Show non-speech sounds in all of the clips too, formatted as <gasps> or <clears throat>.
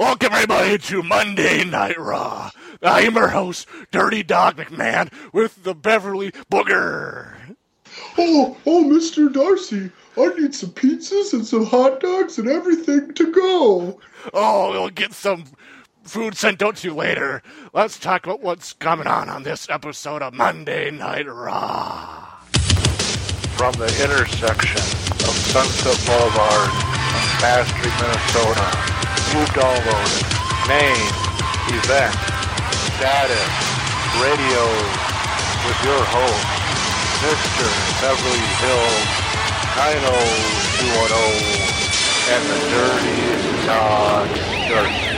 Welcome everybody to Monday Night Raw. I am your host, Dirty Dog McMahon, with the Beverly Booger. Oh, oh, Mr. Darcy, I need some pizzas and some hot dogs and everything to go. Oh, we'll get some food sent out to you later. Let's talk about what's coming on on this episode of Monday Night Raw. From the intersection of Sunset Boulevard and Bass Street, Minnesota, you downloaded main event status radio with your host, Mr. Beverly Hills 90210 and the Dirty Dog Dirty.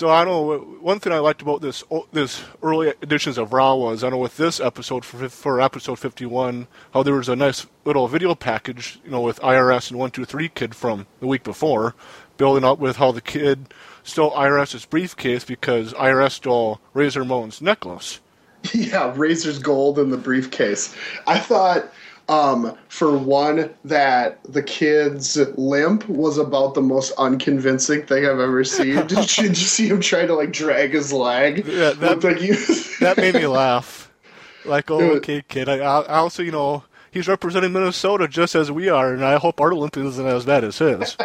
So I don't know one thing I liked about this this early editions of Raw was I know with this episode for for episode 51 how there was a nice little video package you know with IRS and one two three kid from the week before, building up with how the kid stole IRS's briefcase because IRS stole Razor Ramon's necklace. <laughs> Yeah, Razor's gold in the briefcase. I thought um, for one, that the kid's limp was about the most unconvincing thing I've ever seen. <laughs> did, you, did you see him try to like drag his leg? Yeah, that, like he... <laughs> that made me laugh. Like, oh, okay, kid. I, I also, you know, he's representing Minnesota just as we are, and I hope our Olympics isn't as bad as his.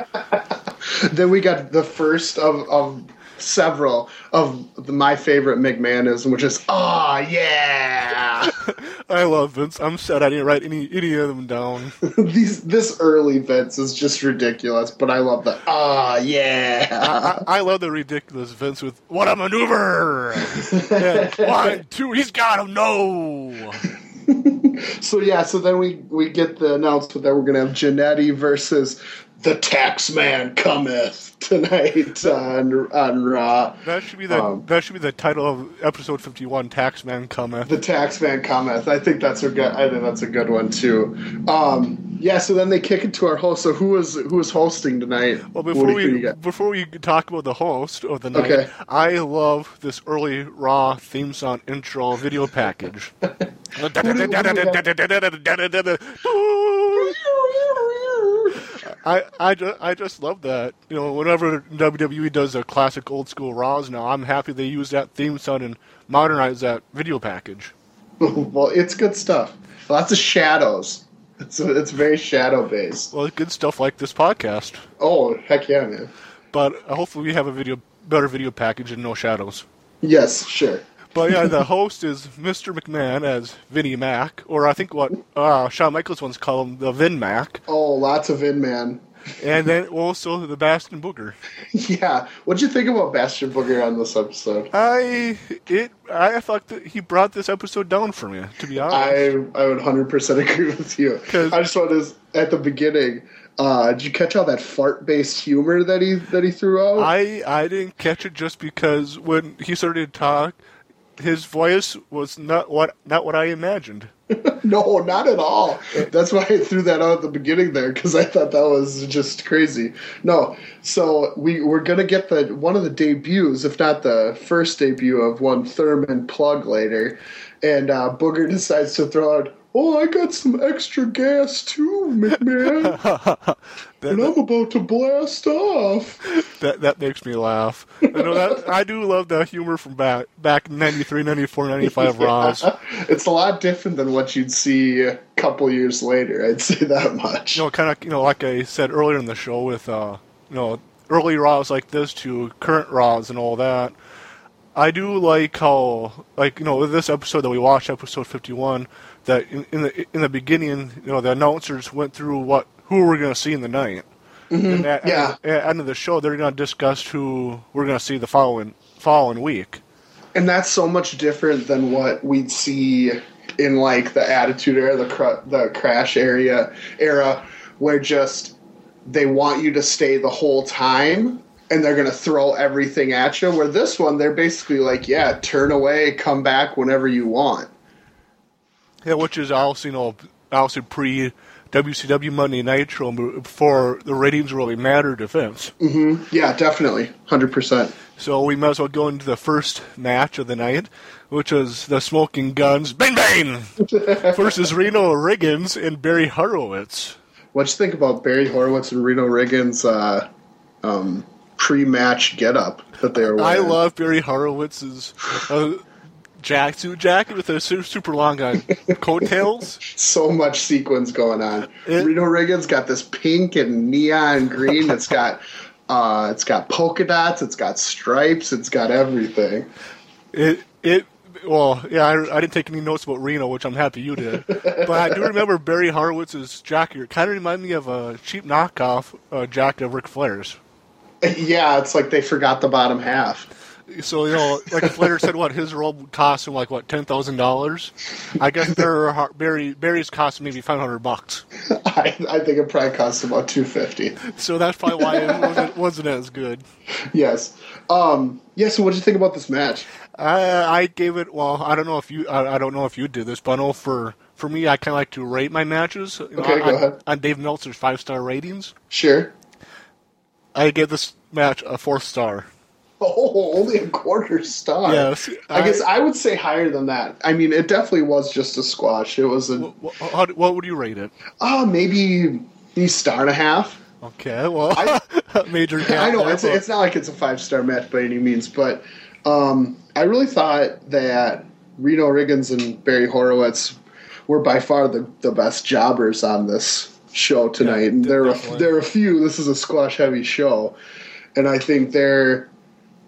<laughs> then we got the first of, of several of the, my favorite McMahonism, which is "Ah, oh, yeah." <laughs> I love Vince. I'm sad I didn't write any any of them down. <laughs> These this early Vince is just ridiculous, but I love the "Ah, oh, yeah." <laughs> I, I, love the ridiculous Vince with "What a maneuver!" one, two, he's got him. No. so yeah, so then we we get the announcement that we're gonna have Jannetty versus the tax man cometh tonight on on Raw. That should be the um, that should be the title of episode fifty one. Tax man cometh. The tax man cometh. I think that's a good. I think that's a good one too. Um, yeah. So then they kick it to our host. So who is who is hosting tonight? Well, before we before we talk about the host of the night, okay. I love this early Raw theme song intro video package. I, I, just, I just love that. You know, whenever WWE does a classic old school Raws now, I'm happy they use that theme song and modernize that video package. <laughs> well, it's good stuff. Lots of shadows. It's it's very shadow based. Well, good stuff like this podcast. Oh heck yeah, man! But uh, hopefully we have a video better video package and no shadows. Yes, sure. But yeah, the host is Mr. McMahon as Vinnie Mac, or I think what uh, Shawn Michaels once called him, the Vin Mac. Oh, lots of Vin Man. and then also the Bastion Booger. <laughs> Yeah, what'd you think about Bastion Booger on this episode? I it I thought that he brought this episode down for me. To be honest, I I would hundred percent agree with you. I just wanted to, at the beginning. Uh, did you catch all that fart-based humor that he that he threw out? I I didn't catch it just because when he started to talk, his voice was not what not what I imagined. <laughs> no, not at all. That's why I threw that out at the beginning there because I thought that was just crazy. No, so we we're gonna get the one of the debuts, if not the first debut of one Thurman Plugg later, and uh, Booger <laughs> decides to throw out Oh, I got some extra gas too, McMahon. <laughs> that, and I'm about to blast off. That that makes me laugh. I know that I do love the humor from back back 93, 94, 95 <laughs> yeah. Raws. It's a lot different than what you'd see a couple years later. I'd say that much. You know, kind of you know, like I said earlier in the show, with uh, you know, early Raws like this to current Raws and all that. I do like how, like you know, this episode that we watched, episode fifty-one that in, in, the in the beginning, you know, the announcers went through what who we're going to see in the night. Mm-hmm. And at, yeah. At, at, end of the show, they're going to discuss who we're going to see the following following week. And that's so much different than what we'd see in like the Attitude Era, the cr- the Crash area era, where just they want you to stay the whole time and they're going to throw everything at you. Where this one, they're basically like, yeah, turn away, come back whenever you want. Yeah, which is also you know also pre WCW Monday Nitro before the ratings really mattered defense. Mm-hmm. Yeah, definitely, hundred percent. So we might as well go into the first match of the night, which was the Smoking Guns, Bang Bang, <laughs> versus Reno Riggins and Barry Horowitz. What'd you think about Barry Horowitz and Reno Riggins' uh, um, pre-match getup that they were I love Barry Horowitz's uh, jacksuit jacket with su- super long uh, <laughs> coattails. so much sequins going on. It- Reno Riggins got this pink and neon green. It's got <laughs> uh, it's got polka dots. It's got stripes. It's got everything. It it well, yeah, I, I didn't take any notes about Reno, which I'm happy you did. <laughs> but I do remember Barry Horowitz's jacket. It kind of reminded me of a cheap knockoff uh, jacket of Ric Flair's. Yeah, it's like they forgot the bottom half. So you know, like Flair said, what his robe would cost him like what ten thousand dollars. I guess their Barry Barry's cost maybe five hundred bucks. <laughs> I, I think it probably cost about two fifty. So that's probably why it wasn't, wasn't as good. Yes. Um, yeah. So, what did you think about this match? I I gave it. Well, I don't know if you. I, I don't know if you did this, but I for for me, I kind of like to rate my matches. You know, Okay, on, go ahead. On Dave Meltzer's five star ratings, Sure. I gave this match a fourth star. <laughs> Oh, only a quarter star. Yes, I, I- guess I would say higher than that. I mean, it definitely was just a squash. It was a What, what would you rate it? oh maybe a star and a half. Okay, well, I- <laughs> major. <laughs> I know there, it's, but- it's not like it's a five star match by any means, but um, I really thought that Reno Riggins and Barry Horowitz were by far the, the best jobbers on this show tonight. yeah, and there are there are a few. This is a squash heavy show, and I think they're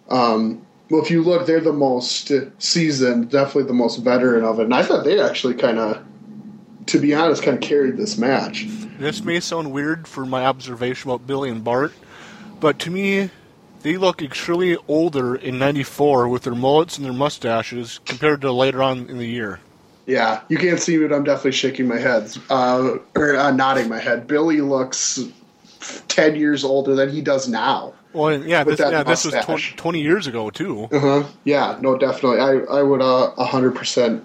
um, well. If you look, they're the most seasoned, definitely the most veteran of it. And I thought they actually kind of, to be honest, kind of carried this match. This may sound weird for my observation about Billy and Bart, but to me, they look extremely older in '94 with their mullets and their mustaches compared to later on in the year. Yeah, you can't see me, but I'm definitely shaking my head uh, or uh, nodding my head. Billy looks ten years older than he does now. Well, yeah, this, yeah, this was 20, 20 years ago too. Uh huh. Yeah, no, definitely. I I would uh, a hundred percent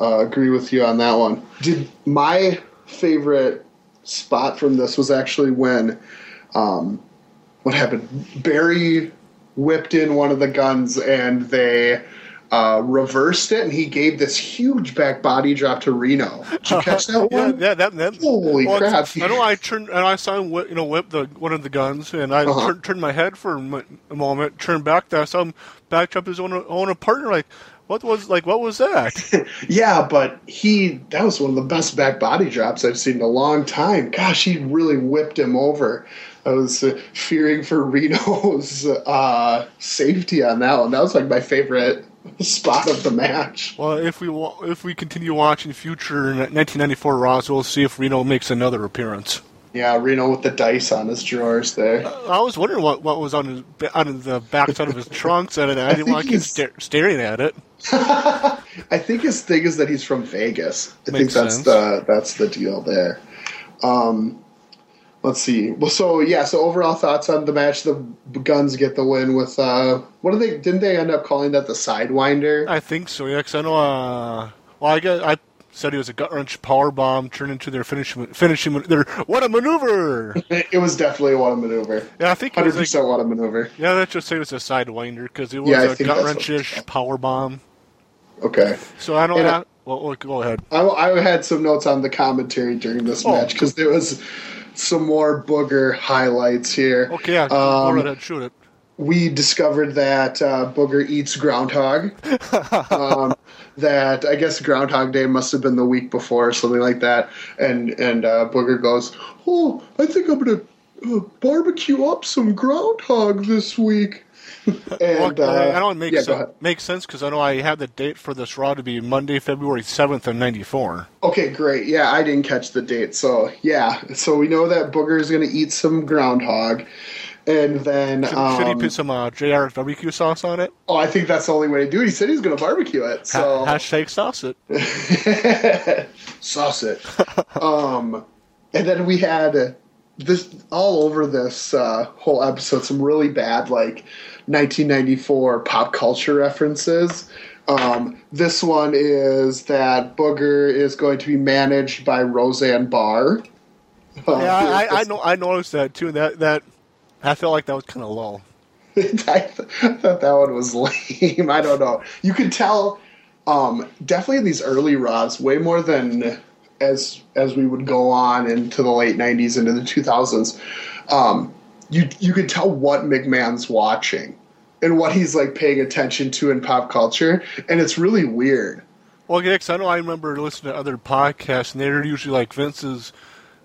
uh, agree with you on that one. Did my favorite spot from this was actually when, um, what happened? Barry whipped in one of the guns and they. Uh, reversed it and he gave this huge back body drop to Reno. Did you catch that <laughs> one? yeah, that, that Holy well, crap. I know I turned and I saw him, whip, you know, whip the one of the guns, and I Uh-huh. turned, turned my head for a moment, turned back, there, I saw him back up his own own partner. Like, what was like? What was that? <laughs> Yeah, but he that was one of the best back body drops I've seen in a long time. Gosh, he really whipped him over. I was uh, fearing for Reno's uh, safety on that one. That was like my favorite spot of the match. well, if we wa- if we continue watching future 1994 Raws, we'll see if Reno makes another appearance. Yeah, Reno with the dice on his drawers there. I was wondering what, what was on his on the backside of his <laughs> trunks, and I didn't want to keep sta- staring at it. <laughs> I think his thing is that he's from Vegas. I think that's sense. the that's the deal there. Um, let's see. Well, so yeah. So overall thoughts on the match? The Guns get the win with uh, what do they? Didn't they end up calling that the Sidewinder? I think so, yeah. Because I know. Uh, well, I guess I said he was a gut wrench power bomb turned into their finishing finishing their what a maneuver. <laughs> It was definitely a water maneuver. Yeah, I think it Hundred like, percent water maneuver. yeah. Let's just say it was a sidewinder because it was Yeah, a gut what wrenchish power bomb. Okay. So I don't. And I- well, well, go ahead. I, I had some notes on the commentary during this Oh. match because there was some more booger highlights here. Okay, yeah. Um, go right ahead, shoot it. we discovered that uh, Booger eats groundhog. <laughs> um, that I guess Groundhog Day must have been the week before or something like that. And and uh, Booger goes, "Oh, I think I'm gonna uh, barbecue up some groundhog this week." <laughs> and Well, uh, I don't make yeah, go sen- makes sense because I know I had the date for this Raw to be Monday, February seventh of '94. Okay, great. Yeah, I didn't catch the date. So, yeah. So we know that Booger is going to eat some groundhog. And then. Should, should he Um, put some uh, JR barbecue sauce on it? oh, I think that's the only way to do it. He said he's going to barbecue it. So. Ha- hashtag sauce it. <laughs> Sauce it. <laughs> um, and then we had this all over this uh, whole episode some really bad, like, 1994 pop culture references. Um, this one is that Booger is going to be managed by Roseanne Barr. Um, Yeah, I, I, I know. I noticed that too. That that I felt like that was kind of low. <laughs> I, th- I thought that one was <laughs> lame. I don't know. You could tell, um, definitely in these early Raws, way more than as as we would go on into the late '90s into the 2000s, um, you you could tell what McMahon's watching and what he's like paying attention to in pop culture, and it's really weird. Well, yeah, 'cause I know I remember listening to other podcasts, and they're usually like Vince's.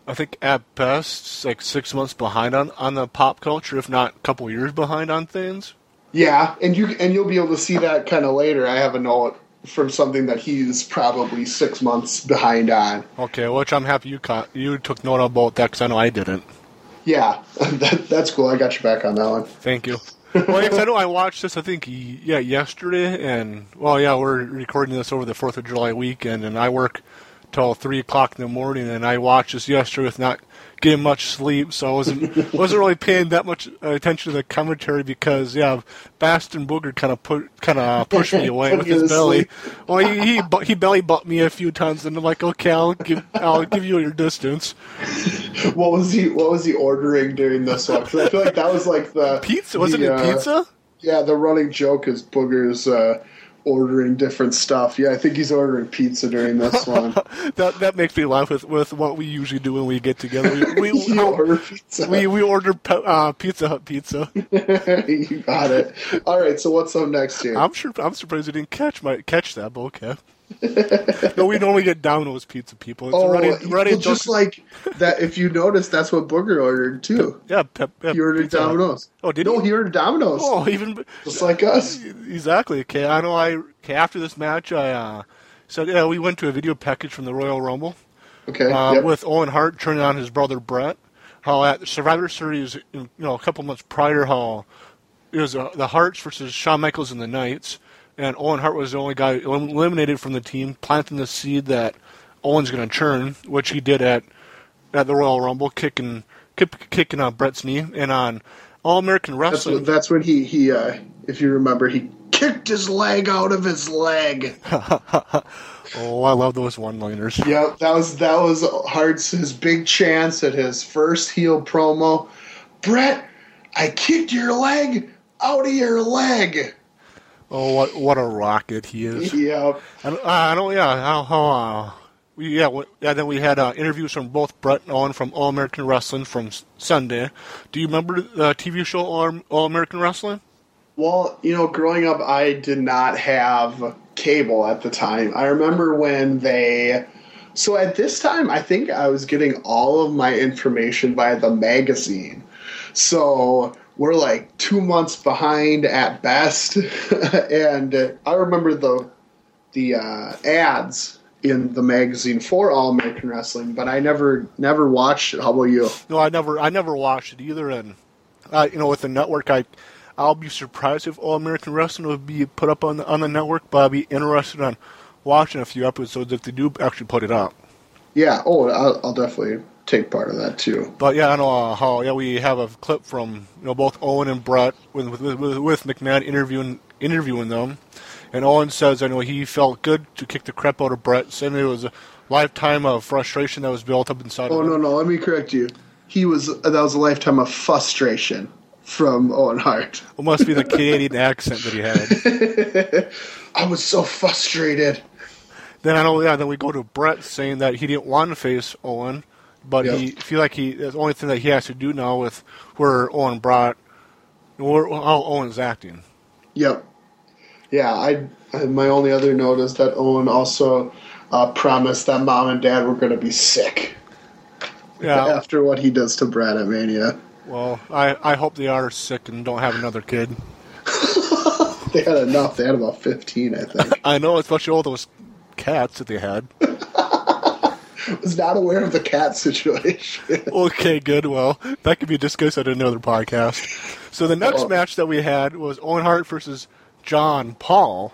I think at best, like six months behind on, on the pop culture, if not a couple years behind on things. Yeah, and you and you'll be able to see that kind of later. I have a note from something that he's probably six months behind on. Okay, which I'm happy you caught, you took note about that because I know I didn't. Yeah, <laughs> that, that's cool. I got you back on that one. Thank you. well, I know I watched this. I think yeah yesterday, and well, yeah, we're recording this over the Fourth of July weekend, and I work till three o'clock in the morning, and I watched this yesterday with not getting much sleep, so I wasn't wasn't really paying that much attention to the commentary because yeah, Bastion Booger kind of put kind of pushed me away with his belly. sleep. Well, he he, he belly bumped me a few times, and I'm like, okay, I'll give I'll give you your distance. What was he? What was he ordering during this one? 'Cause I feel like that was like the Pizza wasn't the, it uh, pizza? Yeah, the running joke is Booger's uh, ordering different stuff. Yeah, I think he's ordering pizza during this <laughs> one. That that makes me laugh with, with what we usually do when we get together. We we, <laughs> order pizza. we, we order uh, Pizza Hut pizza. <laughs> you got it. All right, so what's up next here? I'm sure I'm surprised you didn't catch my catch that, but okay. <laughs> no, we normally get Domino's pizza, people. It's oh, running, well, just like <laughs> that. If you notice, that's what Booger ordered too. yeah, pep, yeah, He ordered Pizza Domino's. Oh, did no, he? No, he ordered Domino's, Oh, even just like us. exactly. Okay, I know. I okay after this match, I uh, said yeah, we went to a video package from the Royal Rumble. Okay, uh, yep. with Owen Hart turning on his brother Bret. How at Survivor Series, you know, a couple months prior, how it was uh, the Harts versus Shawn Michaels and the Knights, and Owen Hart was the only guy eliminated from the team, planting the seed that Owen's going to churn, which he did at at the Royal Rumble, kicking kick, kicking on Bret's knee, and on All American Wrestling. when, that's when he he uh, if you remember he kicked his leg out of his leg. <laughs> oh, I love those one-liners. Yep, that was that was Hart's his big chance at his first heel promo. Bret, I kicked your leg out of your leg. Oh, what what a rocket he is! Yep. I don't, I don't yeah, how, how uh, we, yeah, we, yeah, then we had uh, interviews from both Bret and Owen from All American Wrestling from Sunday. Do you remember the TV show All, All American Wrestling? Well, you know, growing up, I did not have cable at the time. I remember when they. So at this time, I think I was getting all of my information by the magazine. So we're like two months behind at best. <laughs> and uh, I remember the the uh, ads in the magazine for All American Wrestling, but I never never watched it. How about you? No, I never I never watched it either, and uh, you know, with the network, I I'll be surprised if All American Wrestling would be put up on the, on the network, but I'll be interested on watching a few episodes if they do actually put it up. Yeah. Oh, I'll, I'll definitely take part of that too. But yeah, I know uh, how. Yeah, we have a clip from you know both Owen and Bret with with, with, with McMahon interviewing interviewing them, and Owen says, "I know he felt good to kick the crap out of Bret, saying it was a lifetime of frustration that was built up inside." Oh of no, him. no. No, let me correct you. He was that was a lifetime of frustration from Owen Hart. It must be the Canadian accent that he had. <laughs> I was so frustrated. Then I know, yeah. Then we go to Brett saying that he didn't want to face Owen, but Yep. he feel like he the only thing that he has to do now with where Owen brought, where how Owen's acting. Yep. Yeah, I. I- My only other note is that Owen also uh, promised that mom and dad were going to be sick Yeah. <laughs> after what he does to Brad at Mania. Well, I I hope they are sick and don't have another kid. <laughs> They had enough. They had about fifteen, I think. <laughs> I know, especially all those cats that they had. Was not aware of the cat situation. <laughs> Okay, good. Well, that could be discussed at another podcast. So the next Oh. match that we had was Owen Hart versus John Paul.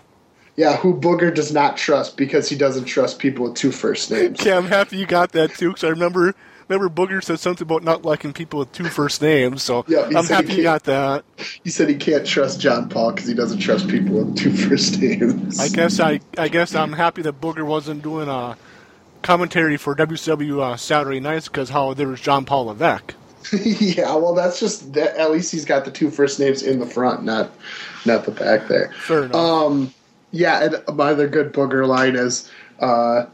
yeah, who Booger does not trust because he doesn't trust people with two first names. Yeah, I'm happy you got that too, because I remember remember Booger said something about not liking people with two first names. So Yeah, I'm happy you got that. He said he can't trust John Paul because he doesn't trust people with two <laughs> first names. I guess I I guess I'm happy that Booger wasn't doing a commentary for WCW uh, Saturday nights because how there was John Paul Levesque. <laughs> yeah, well, that's just that. At least he's got the two first names in the front, not not the back there. Fair enough. Um, yeah, and my other good booger line is, uh,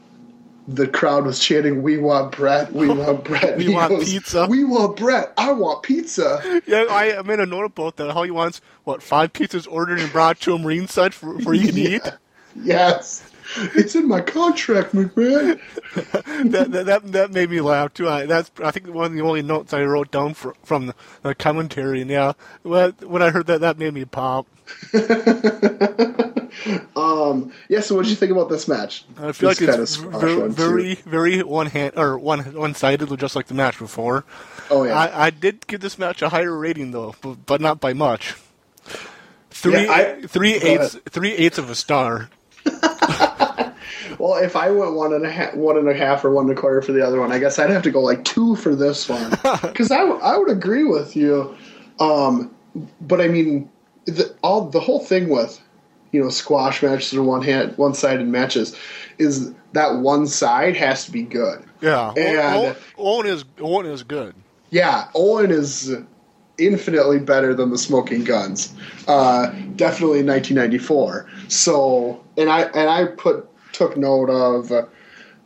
the crowd was chanting, "We want Bret, we <laughs> want Bret." We He want pizza. We want Bret. I want pizza. Yeah, I made a note about that. How he wants what five pizzas ordered and brought to him ringside for for <laughs> you to eat. Yes, it's in my contract, McMahon. <laughs> that, that that that made me laugh too. I, that's I think one of the only notes I wrote down for, from the, the commentary. And yeah, when when I heard that, that made me pop. <laughs> Um, yeah. So, what did you think about this match? I feel This like it's very very, very one hand or one one sided, just like the match before. Oh yeah. I, I did give this match a higher rating though, but, but not by much. Three Yeah, I- three eighths three eighths of a star. <laughs> Well, if I went one and a half, one and a half, or one and a quarter for the other one, I guess I'd have to go like two for this one <laughs> because I, w- I would agree with you. Um, but I mean, the, all the whole thing with you know squash matches or one hand one sided matches is that one side has to be good. Yeah, And- Owen, Owen is Owen is good. Yeah, Owen is infinitely better than the Smoking Guns. Uh, definitely in 1994. So, and I and I put took note of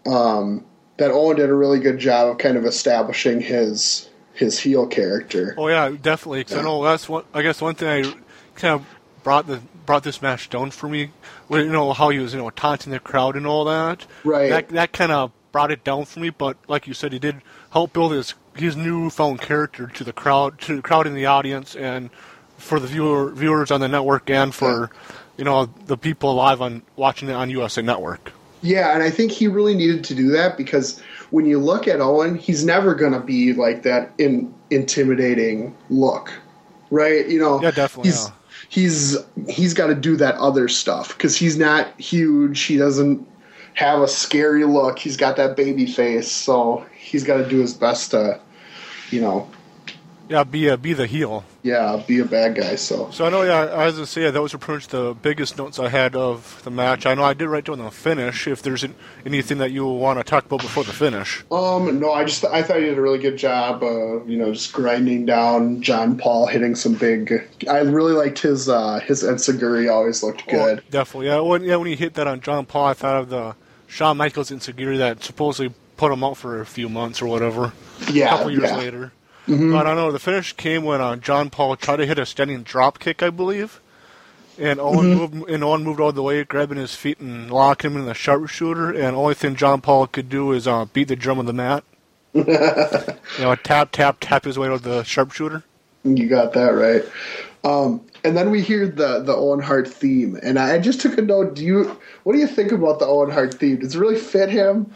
um, that Owen did a really good job of kind of establishing his his heel character. Oh yeah, definitely. 'cause I know that's one. I guess one thing I kind of brought the brought this match down for me. Well, you know how he was, you know, taunting the crowd and all that. Right. That that kind of brought it down for me. But like you said, he did help build his his newfound character to the crowd, to the crowd in the audience, and for the viewer viewers on the network, and for you know the people alive on watching it on USA Network. Yeah, and I think he really needed to do that because when you look at Owen, he's never going to be like that in intimidating look, right? You know, Yeah, definitely, He's yeah. he's he's got to do that other stuff because he's not huge. He doesn't have a scary look. He's got that baby face, so he's got to do his best to, you know, Yeah, be a, be the heel. yeah, be a bad guy. So So I know, yeah, as I say, those were pretty much the biggest notes I had of the match. I know I did write down the finish. If there's anything that you want to talk about before the finish, Um, no, I just I thought he did a really good job of you know just grinding down John Paul, hitting some big. I really liked his uh his Enzuigiri always looked good. Oh, definitely. Yeah, when yeah when he hit that on John Paul, I thought of the Shawn Michaels insecurity that supposedly put him out for a few months or whatever. Yeah, a couple years yeah. later. But I don't know the finish came when uh, John Paul tried to hit a standing drop kick, I believe. And Owen moved and Owen moved all the way, grabbing his feet and locking him in the sharpshooter. And only thing John Paul could do is uh, beat the drum on the mat. <laughs> you know, tap, tap, tap his way to the sharpshooter. You got that right. Um, and then we hear the the Owen Hart theme, and I just took a note. Do you what do you think about the Owen Hart theme? Does it really fit him?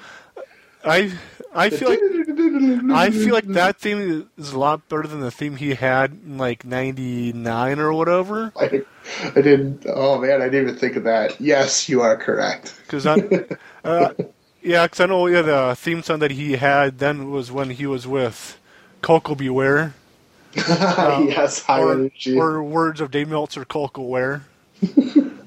I I feel like I feel like that theme is a lot better than the theme he had in like '99 or whatever. I, I didn't. Oh man, I didn't even think of that. Yes, you are correct. Because I, uh, yeah, because I know yeah the theme song that he had then was when he was with Koko B. Ware. <laughs> yes, high or, energy. or words of Dave Meltzer, Koko Ware. <laughs>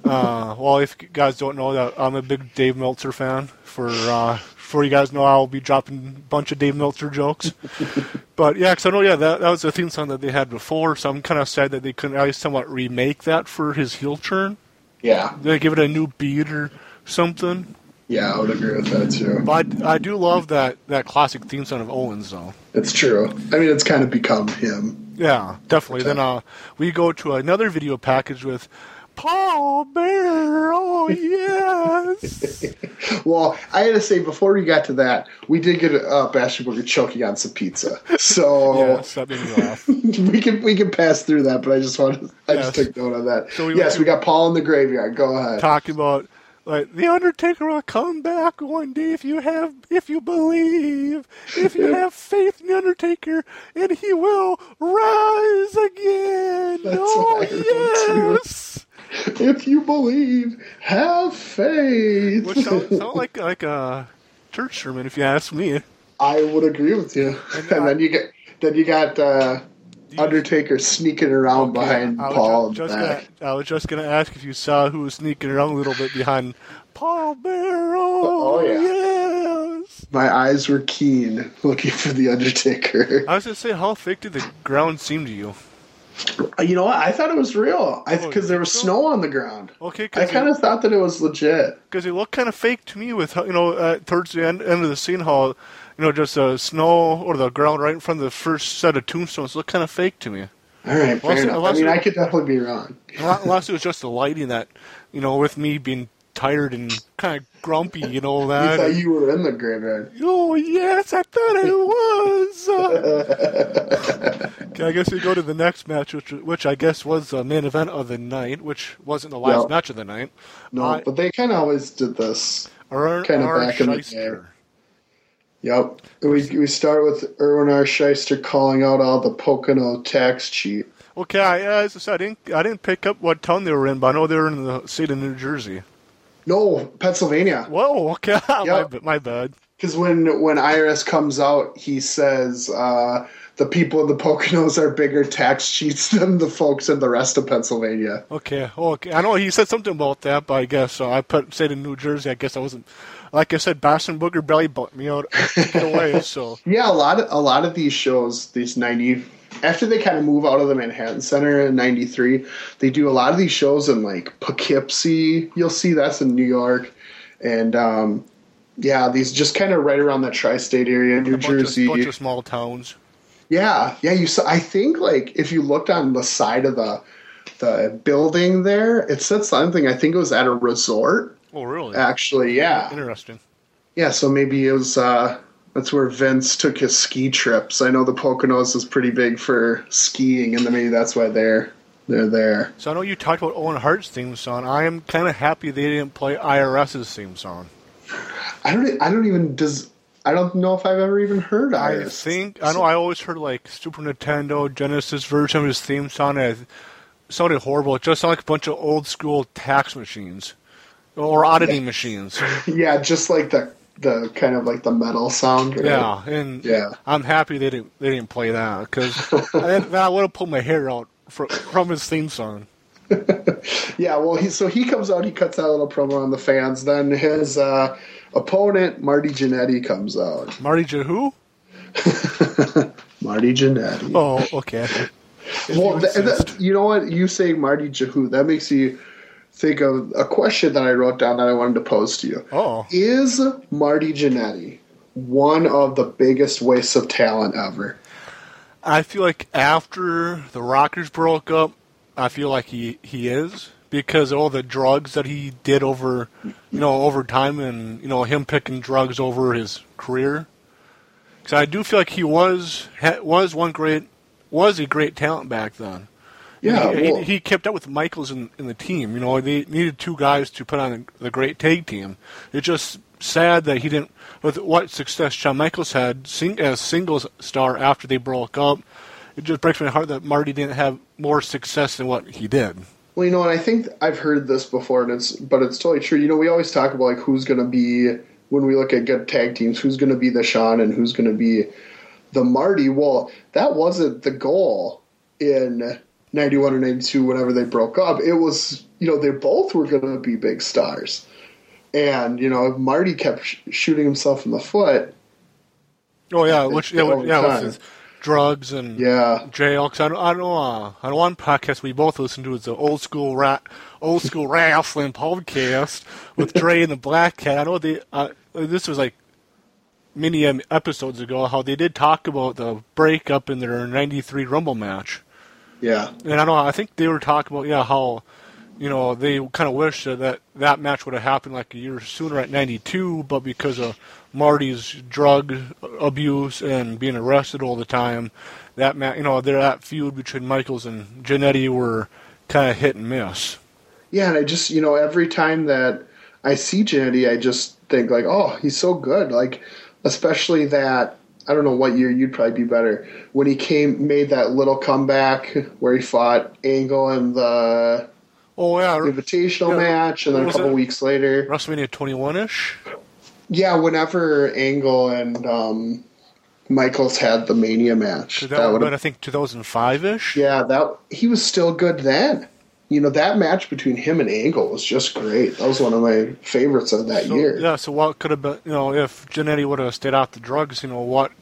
uh, well, if you guys don't know that, I'm a big Dave Meltzer fan. For uh, for you guys know, I'll be dropping a bunch of Dave Meltzer jokes. <laughs> but yeah, because I know, yeah, that, that was the theme song that they had before. So I'm kind of sad that they couldn't at least somewhat remake that for his heel turn. yeah, They give it a new beat or something. yeah, I would agree with that too. But I, I do love that, that classic theme song of Owens, though. It's true. I mean, it's kind of become him. Yeah, definitely. Then uh, we go to another video package with Paul Bearer. Oh yes. <laughs> Well, I had to say before we got to that, we did get uh, Bastion Booger choking on some pizza, so yes, that made me laugh. <laughs> we can we can pass through that. But I just wanted I just Yes. took note of that. So we yes, to- we got Paul in the graveyard. Go ahead. Talking about like the Undertaker will come back one day if you have if you believe if you have <laughs> faith in the Undertaker and he will rise again. That's oh what I yes. If you believe, have faith. Which sounds sound like like a church sermon if you ask me. I would agree with you. And, I- then you get then you got uh, Undertaker sneaking around behind I Paul ju- just back. gonna, I was just gonna ask if you saw who was sneaking around a little bit behind Paul Bearer. Oh, yeah. Yes. My eyes were keen, looking for the Undertaker. I was gonna say, how thick did the ground seem to you? Uh, You know what? I thought it was real. I Oh, because there was so? snow on the ground. Okay, I kind of thought that it was legit. because it looked kind of fake to me with you know uh, towards the end, end of the scene how you know just uh, snow or the ground right in front of the first set of tombstones looked kind of fake to me. All right, fair Unless-. I mean, it- I could definitely be wrong. <laughs> Unless it was just the lighting that you know with me being tired and kind of grumpy, you know You that. thought you were in the graveyard. Oh yes, I thought I <laughs> was. Uh, okay, I guess we go to the next match, which which I guess was the main event of the night, which wasn't the last match of the night. No, I- but they kind of always did this. Kinda R. back in the day. Yep. We we start with Irwin R. Schyster calling out all the Pocono tax cheat. Okay, I, as I said, I didn't I didn't pick up what town they were in, but I know they were in the state of New Jersey. No, Pennsylvania. Whoa, okay, <laughs> my, Yep. b- my bad. Because when when IRS comes out, he says uh, the people in the Poconos are bigger tax cheats <laughs> than the folks in the rest of Pennsylvania. Okay, okay. I know he said something about that, but I guess uh, I put state of New Jersey. I guess I wasn't. Like I said, Boston Booger belly bumped me out away. So Yeah, a lot of a lot of these shows, these ninety after they kind of move out of the Manhattan Center in '93, they do a lot of these shows in like Poughkeepsie. You'll see that's in New York, and um, yeah, these just kind of right around that tri-state area, New Jersey. of, bunch of small towns. Yeah, yeah. You saw. I think like if you looked on the side of the the building there, it said something. I think it was at a resort. Oh, really? Actually, yeah, Interesting. yeah. So maybe it was. uh That's where Vince took his ski trips. I know the Poconos is pretty big for skiing, and then maybe that's why they're they're there. So I know you talked about Owen Hart's theme song. I am kind of happy they didn't play IRS's theme song. I don't. I don't even. Does I don't know if I've ever even heard. I think I know. I always heard like Super Nintendo Genesis version of his theme song. And it sounded horrible. It just sounded like a bunch of old school tax machines or oddity machines. <laughs> Yeah, just like the the kind of like the metal sound. right? Yeah, and Yeah. I'm happy they didn't they didn't play that because I <laughs> would have pulled my hair out from, from his theme song. <laughs> Yeah, well, he so he comes out, he cuts that little promo on the fans. Then his uh, opponent, Marty Jannetty, comes out. Marty Jehu? <laughs> Marty Jannetty. Oh, okay. <laughs> well, you th- th- you know what? You saying Marty Jehu, that makes you think of a question that I wrote down that I wanted to pose to you. Oh, Is Marty Jannetty one of the biggest wastes of talent ever? I feel like after the Rockers broke up, I feel like he he is because all the drugs that he did over, you know, over time, and you know him picking drugs over his career. Because I do feel like he was was one great was a great talent back then. Yeah, he, well- he, he kept up with Michaels in, in the team. You know, they needed two guys to put on the great tag team. It's just sad that he didn't, with what success Shawn Michaels had sing, as singles star after they broke up. It just breaks my heart that Marty didn't have more success than what he did. Well, you know, and I think I've heard this before, and it's but it's totally true. You know, we always talk about like who's going to be when we look at good tag teams, who's going to be the Shawn and who's going to be the Marty. Well, that wasn't the goal in '91 or '92 whenever they broke up. It was you know they both were going to be big stars, and you know if Marty kept sh- shooting himself in the foot. Oh yeah, which yeah, yeah, with time. his drugs and Yeah, jail. Cause I know, I know uh, on one podcast we both listened to is the old school rat, old school wrestling podcast with <laughs> Dre and the Black Cat. I know they uh, this was like many um, episodes ago how they did talk about the breakup in their '93 Rumble match, yeah, and I know I think they were talking about yeah how you know they kind of wish that that, that match would have happened like a year sooner at '92, but because of Marty's drug abuse and being arrested all the time, that ma- you know that feud between Michaels and Jannetty were kind of hit and miss. yeah. And I just you know every time that I see Jannetty, I just think like, oh, he's so good. Like, especially that I don't know what year you'd probably be better when he came made that little comeback where he fought Angle in the Oh yeah, Invitational Yeah, match, and then a couple it? weeks later, WrestleMania 21 ish. Yeah, whenever Angle and um, Michaels had the Mania match, That, that would have been I think 2005 ish. yeah, that he was still good then. You know that match between him and Angle was just great. That was one of my favorites of that So, year. yeah, so what could have been, you know, if Jannetty would have stayed out the drugs, you know, what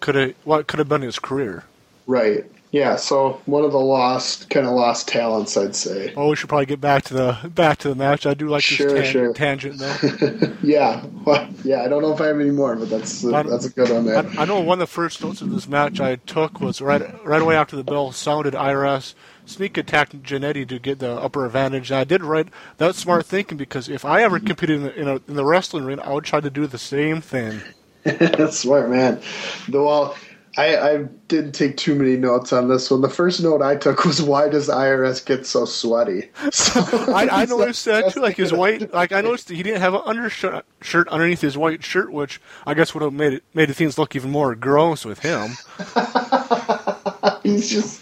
could have, what could have been his career? Right. Yeah, so one of the lost, kind of lost talents, I'd say. Oh, we should probably get back to the back to the match. I do like this Sure, tan- sure. tangent though. <laughs> Yeah, well, yeah. I don't know if I have any more, but that's that's a good one, I. I know one of the first notes of this match I took was right right away after the bell sounded. IRS sneak attacked Jannetty to get the upper advantage. And I did right that's smart thinking because if I ever competed in the, in, a, in the wrestling ring, I would try to do the same thing. That's <laughs> smart, man. Though, well, I, I didn't take too many notes on this one. The first note I took was why does IRS get so sweaty? So, <laughs> I, I noticed that too. Like his white, like I noticed that he didn't have an undershirt shirt underneath his white shirt, which I guess would have made it made things look even more gross with him. <laughs> He's just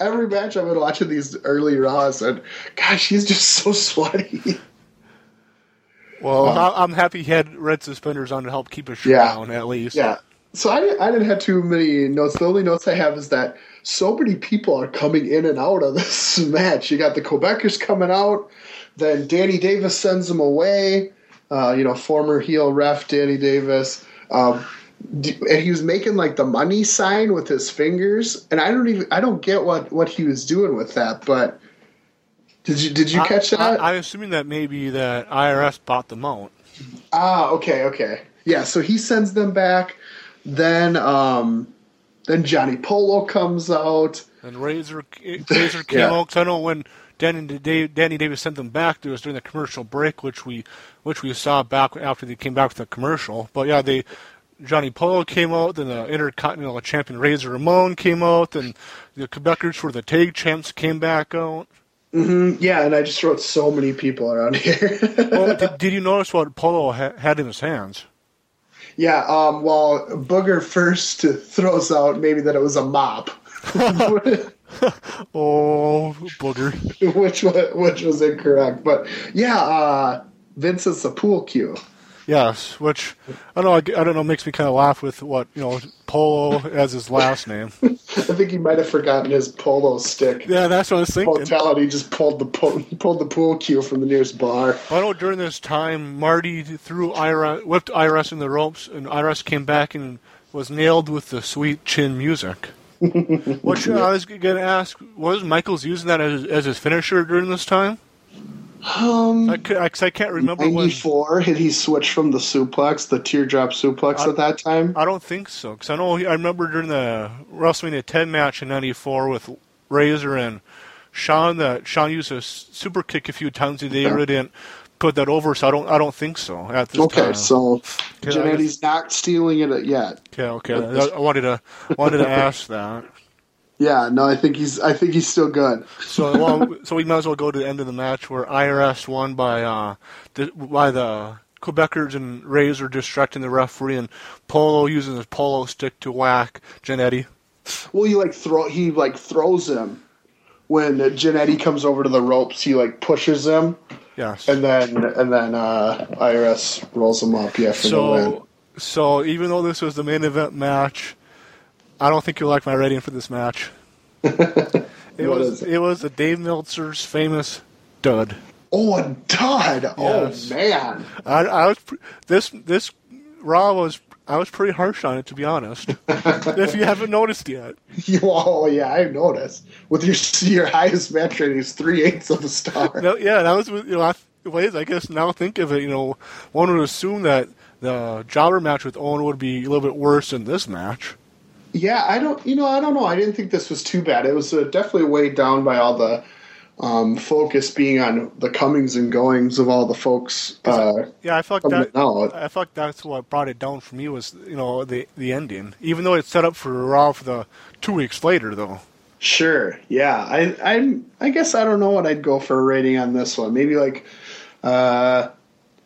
every match I've been watching these early Raws, and gosh, he's just so sweaty. Well, I, I'm happy he had red suspenders on to help keep his shirt Yeah. down at least. Yeah. So I didn't, I didn't have too many notes. The only notes I have is that so many people are coming in and out of <laughs> this match. You got the Quebecers coming out, then Danny Davis sends them away. Uh, you know, former heel ref Danny Davis. Um, and he was making like the money sign with his fingers, and I don't even I don't get what what he was doing with that. But did you did you I- catch that? I, I'm assuming that maybe that IRS bought them out. Ah, okay, okay. Yeah, so he sends them back. Then um then Johnny Polo comes out. And Razor Razor came Yeah. out 'cause I know when Danny Danny Davis sent them back. It was during the commercial break, which we which we saw back after they came back with the commercial. But yeah, they Johnny Polo came out. Then the Intercontinental Champion Razor Ramon came out. Then the Quebecers for the tag champs came back out. Mm, yeah, and I just wrote so many people around <laughs> here. Well, did, did you notice what Polo ha- had in his hands? Yeah, um well Booger first <laughs> throws out maybe that it was a mop. <laughs> Oh, booger! <laughs> which was which was incorrect. But yeah, uh Vincent's a pool cue. Yes, which I don't know. I, I don't know. Makes me kind of laugh with what you know Polo as his last name. <laughs> I think he might have forgotten his polo stick. Yeah, that's what I was thinking. He just pulled the po- pulled the pool cue from the nearest bar. I know during this time, Marty threw Ira, whipped IRS in the ropes, and IRS came back and was nailed with the sweet chin music. <laughs> Which uh, I was going to ask, was Michaels using that as, as his finisher during this time? Um, I, ca- I, 'cause I can't remember when. 94, had he switched from the suplex, the teardrop suplex I- at that time? I don't think so, because I know I remember during the WrestleMania 10 match in '94 with Razor and Shawn that Shawn used a super kick a few times, and they really didn't put that over. So I don't, I don't think so at this Okay, time. so Okay, I Jannetty's not stealing it yet. Okay, okay. I, I wanted to wanted to <laughs> ask that. Yeah, no, I think he's I think he's still good. So, well, <laughs> so we might as well go to the end of the match where IRS won by uh, the, by the Quebecers and Razor distracting the referee and Polo using his polo stick to whack Jannetty. Well, he like throw he like throws him when Jannetty comes over to the ropes. He like pushes him, Yes. and then and then uh, IRS rolls him up. Yeah, for the win. so, so even though this was the main event match, I don't think you'll like my rating for this match. <laughs> it was it? it was the Dave Meltzer's famous dud. Oh, a dud! Oh, yes. Oh man, I, I was this this Raw was I was pretty harsh on it to be honest. <laughs> if you haven't noticed yet, <laughs> you oh yeah, I noticed. With your your highest match rating is three eighths of a star. no, yeah, that was you know I, ways I guess now think of it. You know, one would assume that the jobber match with Owen would be a little bit worse than this match. Yeah, I don't. You know, I don't know. I didn't think this was too bad. It was uh, definitely weighed down by all the um, focus being on the comings and goings of all the folks. Uh, Yeah, I felt like that. out. I felt like that's what brought it down for me was you know the the ending. Even though it's set up for Raw for the two weeks later though. sure. Yeah. I. I. I guess I don't know what I'd go for a rating on this one. Maybe like, uh,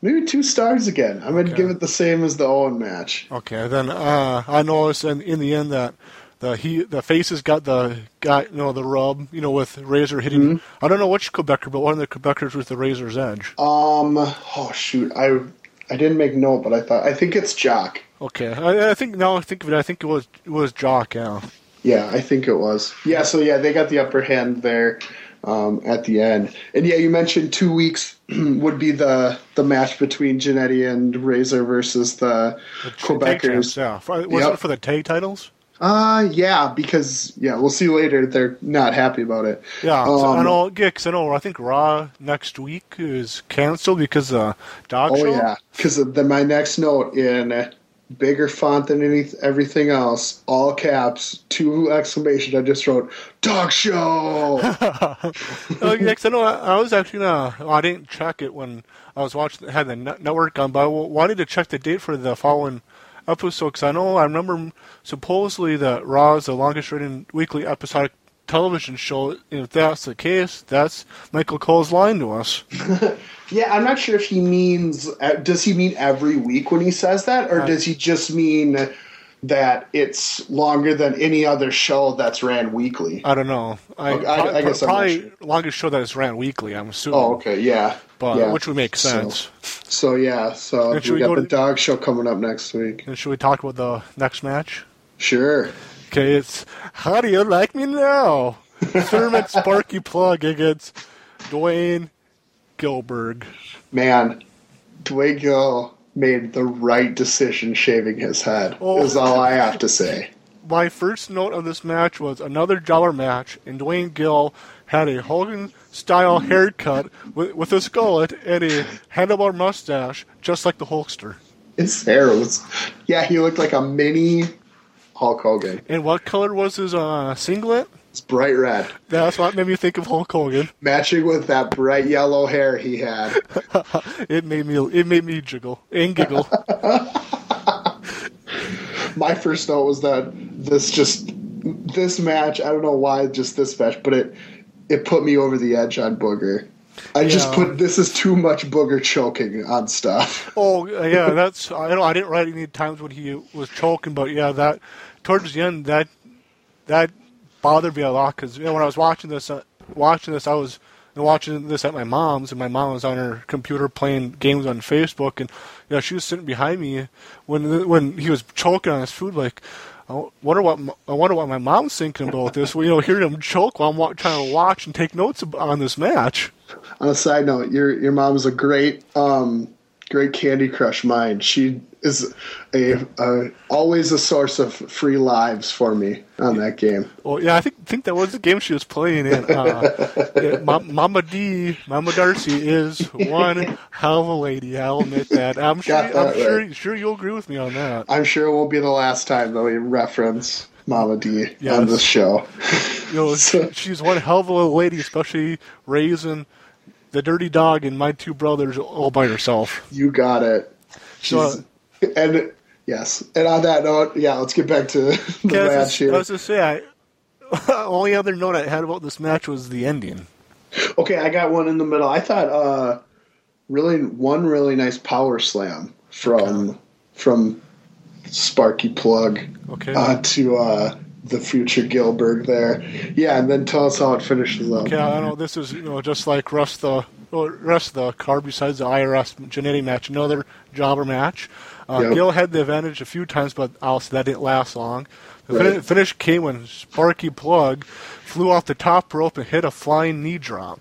maybe two stars again. I'm gonna Okay. give it the same as the Owen match. Okay, then uh, I noticed in, in the end that the he the faces got the got you know the rub you know with Razor hitting. Mm-hmm. I don't know which Quebecer, but one of the Quebecers with the Razor's edge. Um. Oh shoot. I. I didn't make note, but I thought I think it's Jacques. Okay, I, I think now I think of it, I think it was it was Jacques. Yeah. Yeah, I think it was. Yeah, so yeah, they got the upper hand there um, at the end. And yeah, you mentioned two weeks <clears throat> would be the the match between Janetti and Razor versus the The Quebecers. yeah. For, was Yep. it for the tag titles? Uh, yeah, because yeah, we'll see later. They're not happy about it. Yeah, so I Um, know. Yeah, 'cause I know. I think Raw next week is canceled because of the dog Oh show. yeah, because then my next note in bigger font than any everything else, all caps, two exclamation. I just wrote "dog show." <laughs> oh, yeah, I know. I, I was actually. Uh, well, I didn't check it when I was watching. Had the network on, but I wanted to check the date for the following episode because I know I remember supposedly that Raw is the longest running weekly episodic television show. If that's the case, that's Michael Cole's lying to us. <laughs> yeah, I'm not sure if he means. uh, Does he mean every week when he says that, or Uh, does he just mean that it's longer than any other show that's ran weekly? I don't know. I, Okay, I- probably, I guess I'm not probably longest show that is ran weekly. I'm assuming. Oh, okay, yeah, but yeah. which would make sense. So yeah, so we we got the to- dog show coming up next week. And should we talk about the next match? Sure. Okay, it's How Do You Like Me Now? <laughs> Thurman Sparky Plugg against Duane Gillberg. Man, Duane Gill made the right decision shaving his head. Oh. Is all I have to say. <laughs> My first note of this match was another jobber match, and Duane Gill had a Hogan style haircut with, with a skullet and a handlebar mustache, just like the Hulkster. His hair was, yeah, he looked like a mini Hulk Hogan. And what color was his uh, singlet? It's bright red, That's what made me think of Hulk Hogan. matching with that bright yellow hair he had. <laughs> It made me it made me jiggle and giggle. <laughs> My first note was that this just this match. I don't know why just this match, but it it put me over the edge on Booger. I just put this is too much Booger choking on stuff. Oh <laughs> yeah, that's I know I didn't write any times when he was choking, but yeah, that towards the end that that bothered me a lot because you know when I was watching this uh, watching this I was watching this at my mom's and my mom was on her computer playing games on Facebook and you know she was sitting behind me when when he was choking on his food like. I wonder what I wonder what my mom's thinking about this. Well, you know, hearing him choke while I'm wa- trying to watch and take notes on this match. On a side note, your your mom's a great um great Candy Crush mind. She is a, a always a source of free lives for me on that game. Well, yeah, I think think that was the game she was playing in. Uh, <laughs> Ma- Mama D, Mama Darcy is one hell of a lady. I'll admit that. I'm sure. That I'm sure. right. Sure, you'll agree with me on that. I'm sure it won't be the last time that we reference Mama D Yes. on this show. You know, <laughs> So- she's one hell of a lady, especially raising the dirty dog and my two brothers all by herself. You got it. So, She's, and yes, and on that note, yeah, let's get back to <laughs> the Okay, match here. I was to say, I, <laughs> only other note I had about this match was the ending. Okay, I got one in the middle. I thought uh really one really nice power slam from from Sparky Plugg Okay. uh, to uh the future Gillberg there. Yeah, and then tell us how it finishes up. Okay, I know this is you know just like rest the well, rest of the card besides the IRS Jannetty match, another jobber match. Uh, Yep. Gill had the advantage a few times, but also that didn't last long. The Right. fin- finish came when Sparky Plugg flew off the top rope and hit a flying knee drop.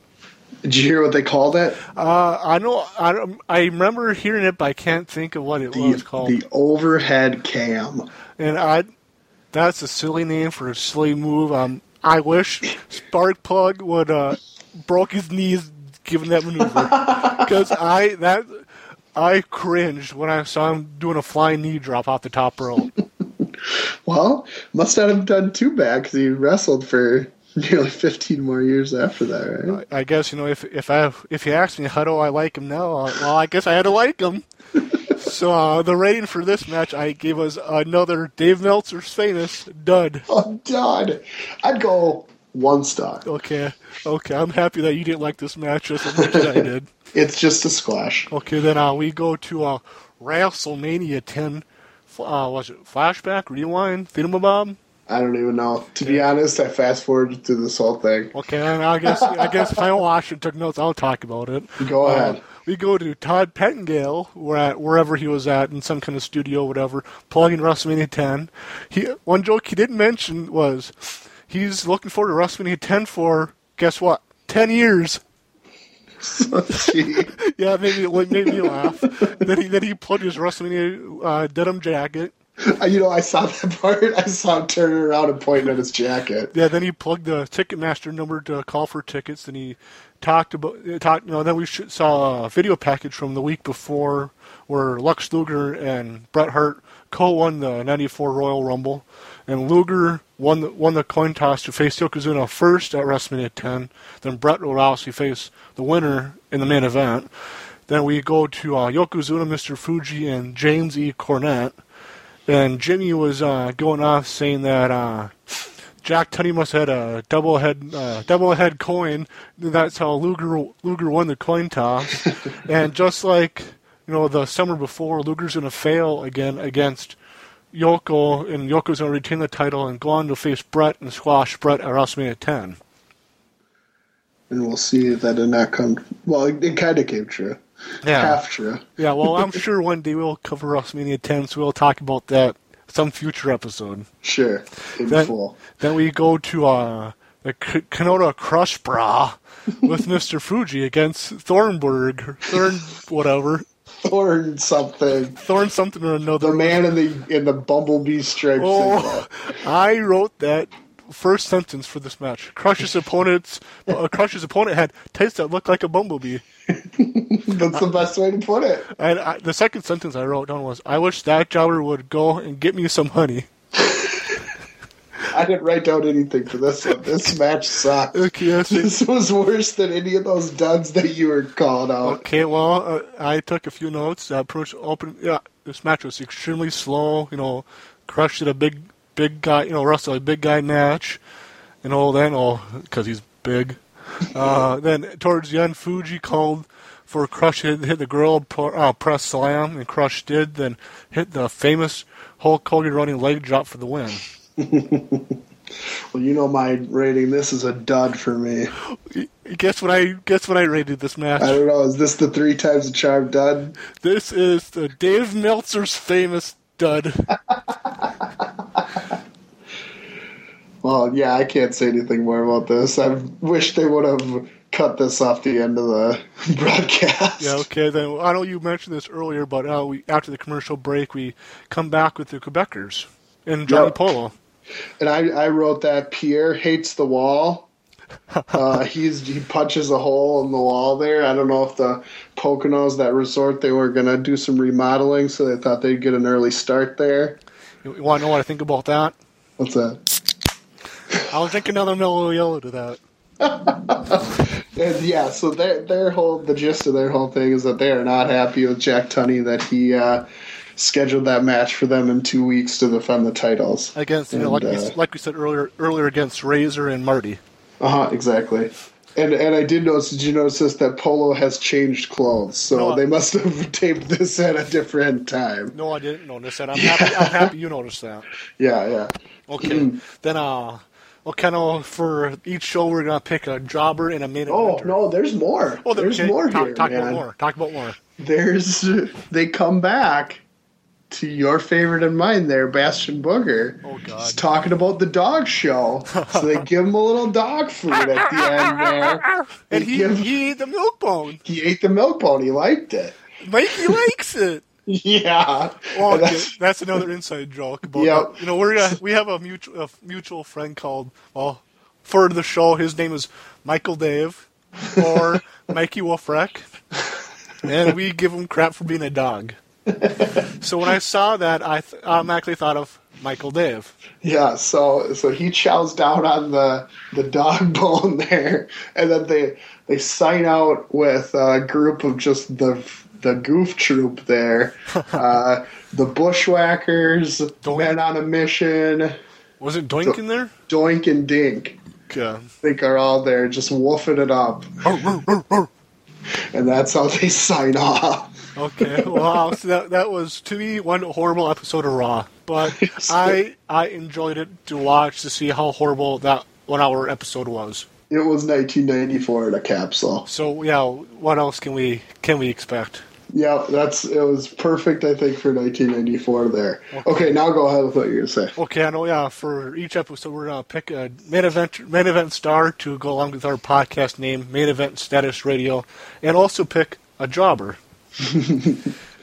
Did you hear what they called it? Uh, I know I, I remember hearing it, but I can't think of what it was called. the overhead cam. and I that's a silly name for a silly move. Um, I wish Spark Plug would uh broke his knees given that maneuver <laughs> because I that I cringed when I saw him doing a flying knee drop off the top rope. <laughs> Well, must not have done too bad because he wrestled for <laughs> nearly 15 more years after that, right? I guess you know if if I if you ask me how do I like him now, uh, well I guess I had to like him. So uh, the rating for this match I gave us another Dave Meltzer's famous dud. Oh, God. I'd go one star. Okay, okay, I'm happy that you didn't like this match as much as I <laughs> did. It's just a squash. Okay, then uh, we go to uh, WrestleMania 10. F- Uh, was it flashback, rewind, thingamabob? I don't even know. To be honest, I fast forwarded through this whole thing. Okay, and I guess I guess if I watched and took notes, I'll talk about it. Go Uh, ahead. We go to Todd Pettengill, where at wherever he was at in some kind of studio, or whatever, plugging WrestleMania 10. He one joke he didn't mention was he's looking forward to WrestleMania 10 for guess what? 10 years. <laughs> Gee. Yeah, maybe it made me laugh. then he then he plugged his WrestleMania uh, denim jacket <laughs> You know, I saw that part. I saw him turning around and pointing at his jacket. Yeah, then he plugged the Ticketmaster number to call for tickets. Then he talked about uh, talked. You know, then we saw a video package from the week before where Lex Luger and Bret Hart co-won the '94 Royal Rumble, and Luger won the, won the coin toss to face Yokozuna first at WrestleMania 10. Then Bret will obviously face the winner in the main event. Then we go to uh, Yokozuna, Mr. Fuji, and James E. Cornette. And Jimmy was uh, going off saying that uh, Jack Tunney must had a double head uh, double head coin. That's how Luger Luger won the coin toss. <laughs> and just like you know the summer before, Luger's gonna fail again against Yoko, and Yoko's gonna retain the title and go on to face Bret and squash Bret at WrestleMania 10. And we'll see if that did not come. Well, it, it kind of came true. True. Yeah, well, I'm <laughs> sure one day we'll cover WrestleMania 10, so we'll talk about that some future episode. Sure. In Then, full. then we go to uh, the K- Kanoda Crush Bra <laughs> with Mr. Fuji against Thornburg, Thorn whatever, Thorn something. Thorn something or another. The man in the in the bumblebee stripes. Oh, <laughs> I wrote that first sentence for this match. Crush's <laughs> opponent's uh, Crush's opponent had taste that looked like a bumblebee. <laughs> That's the best way to put it. And I, the second sentence I wrote down was, "I wish that jobber would go and get me some honey." <laughs> I didn't write down anything for this one. This match sucked. Okay. This was worse than any of those duds that you were calling out. Okay, well, uh, I took a few notes. Uh, approach open. Yeah, this match was extremely slow. You know, crushed at a big, big guy. You know, wrestled a big guy match, and all then, oh, because he's big. <laughs> Uh, then towards the end, Fuji called for Crush hit, hit the girl uh, press slam, and Crush did. Then hit the famous Hulk Hogan running leg drop for the win. <laughs> Well, you know my rating. This is a dud for me. <gasps> Guess what I guess what I rated this match. I don't know. Is this the three times the charm dud? This is the Dave Meltzer's famous dud. <laughs> Well, yeah, I can't say anything more about this. I wish they would have cut this off the end of the <laughs> broadcast. Yeah, okay. Then I know you mentioned this earlier, but uh, we after the commercial break, we come back with the Quebecers and Johnny Yep. Polo. And I, I wrote that Pierre hates the wall. <laughs> Uh, he's he punches a hole in the wall there. I don't know if the Poconos, that resort, they were gonna do some remodeling, so they thought they'd get an early start there. You, want to know what I think about that? What's that? I'll drink another mellow yellow to that. <laughs> And yeah, so their their whole the gist of their whole thing is that they are not happy with Jack Tunney that he uh, scheduled that match for them in two weeks to defend the titles. Against, you know, like, And, we, uh, like we said earlier, earlier against Razor and Marty. Uh huh, exactly. And and I did notice. Did you notice this? That Polo has changed clothes, so No, they must have <laughs> taped this at a different time. No, I didn't notice that. I'm happy. I'm happy you noticed that. <laughs> Yeah, yeah. Okay, <clears throat> then uh, well, kind of for each show we're gonna pick a jobber and a main Oh no, there's more. Oh, there's okay, more talk, here, talk man. about more. Talk about more. There's they come back to your favorite and mine there, Bastion Booger. Oh, God. He's talking about the dog show. so they <laughs> give him a little dog food at the end there. And he give- he ate the milk bone. he ate the milk bone. He liked it. Mikey likes it. <laughs> Yeah. Okay. that's- <laughs> that's, another inside joke. About Yep. that. You know, we're uh, we have a mutual a mutual friend called well for the show. His name is Michael Dave or <laughs> Mikey Wolfreck, and we give him crap for being a dog. so when I saw that, I th- automatically thought of Michael Dave. Yeah, so so he chows down on the the dog bone there, and then they they sign out with a group of just the the goof troop there, <laughs> uh, the bushwhackers, Doink. men on a mission, Was it Doink in there? Doink and Dink. Yeah. I think are all there just woofing it up, and that's how they <laughs> sign off. Okay, wow. So that that was to me one horrible episode of Raw, but <laughs> I I enjoyed it to watch to see how horrible that one hour episode was. It was 1994 in a capsule. So yeah, what else can we can we expect? Yeah, that's it was perfect. I think for 1994 there. Okay, now go ahead with what you're gonna say. Okay, I know. Yeah, for each episode, we're gonna pick a main event main event star to go along with our podcast name, Main Event Status Radio, and also pick a jobber. <laughs>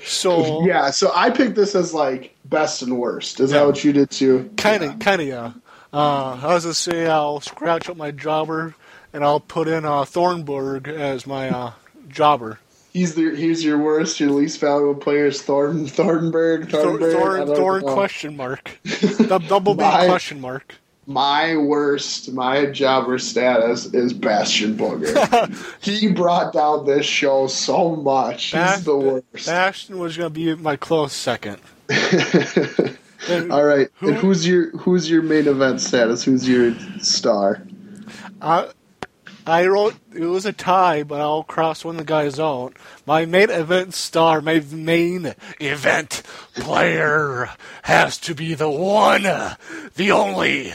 So Yeah, so I picked this as like best and worst. Is Yeah. that what you did too? kind of, kind of, yeah. Uh, I was gonna say I'll scratch up my jobber and I'll put in uh, Thornburg as my uh, jobber. He's the he's your worst, your least valuable player is Thorn Thornberg. Thor, Thornberg. Don't Thorn know. question mark. <laughs> Dou- Double B My- question mark. My worst, my jobber status is Bastion Booger. <laughs> he brought down this show so much. Bas- He's the worst. Bastion was gonna be my close second. <laughs> All right, Who- and who's your who's your main event status? Who's your star? I, I wrote it was a tie, but I'll cross one of the guys out. My main event star, my main event player has to be the one, the only,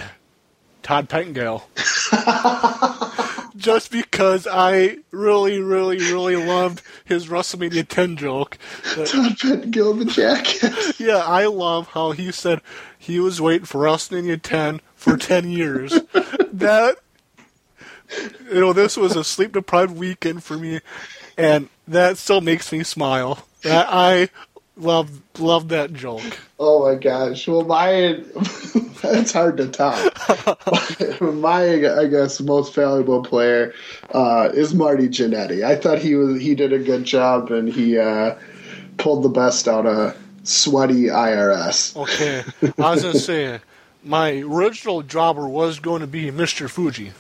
Todd Pettengill. <laughs> Just because I really, really, really loved his WrestleMania 10 joke. that- Todd Pettengill, the jackass. yeah, I love how he said he was waiting for WrestleMania 10 for 10 years. <laughs> that, <laughs> you know, this was a sleep deprived weekend for me, and that still makes me smile. That I love love that joke. Oh my gosh! Well, my <laughs> that's hard to top. <laughs> my, I guess, most valuable player uh, is Marty Jannetty. I thought he was he did a good job, and he uh, pulled the best out of sweaty IRS. Okay, I was gonna say my original jobber was going to be Mr. Fuji.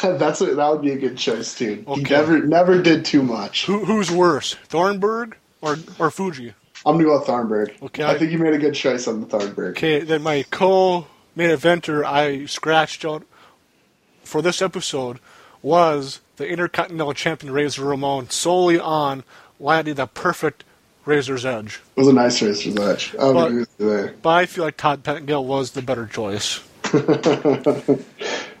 <laughs> that's a, that would be a good choice too. He never never did too much. Who, who's worse, Thornburg or or Fuji? I'm gonna go with Thornburg. Okay. I think you made a good choice on the Thornburg. Okay, then my co main eventer I scratched out for this episode was the Intercontinental Champion Razor Ramon solely on landing the perfect Razor's Edge. It was a nice Razor's Edge. I But- agree with you there. But I feel like Todd Pettengill was the better choice. <laughs>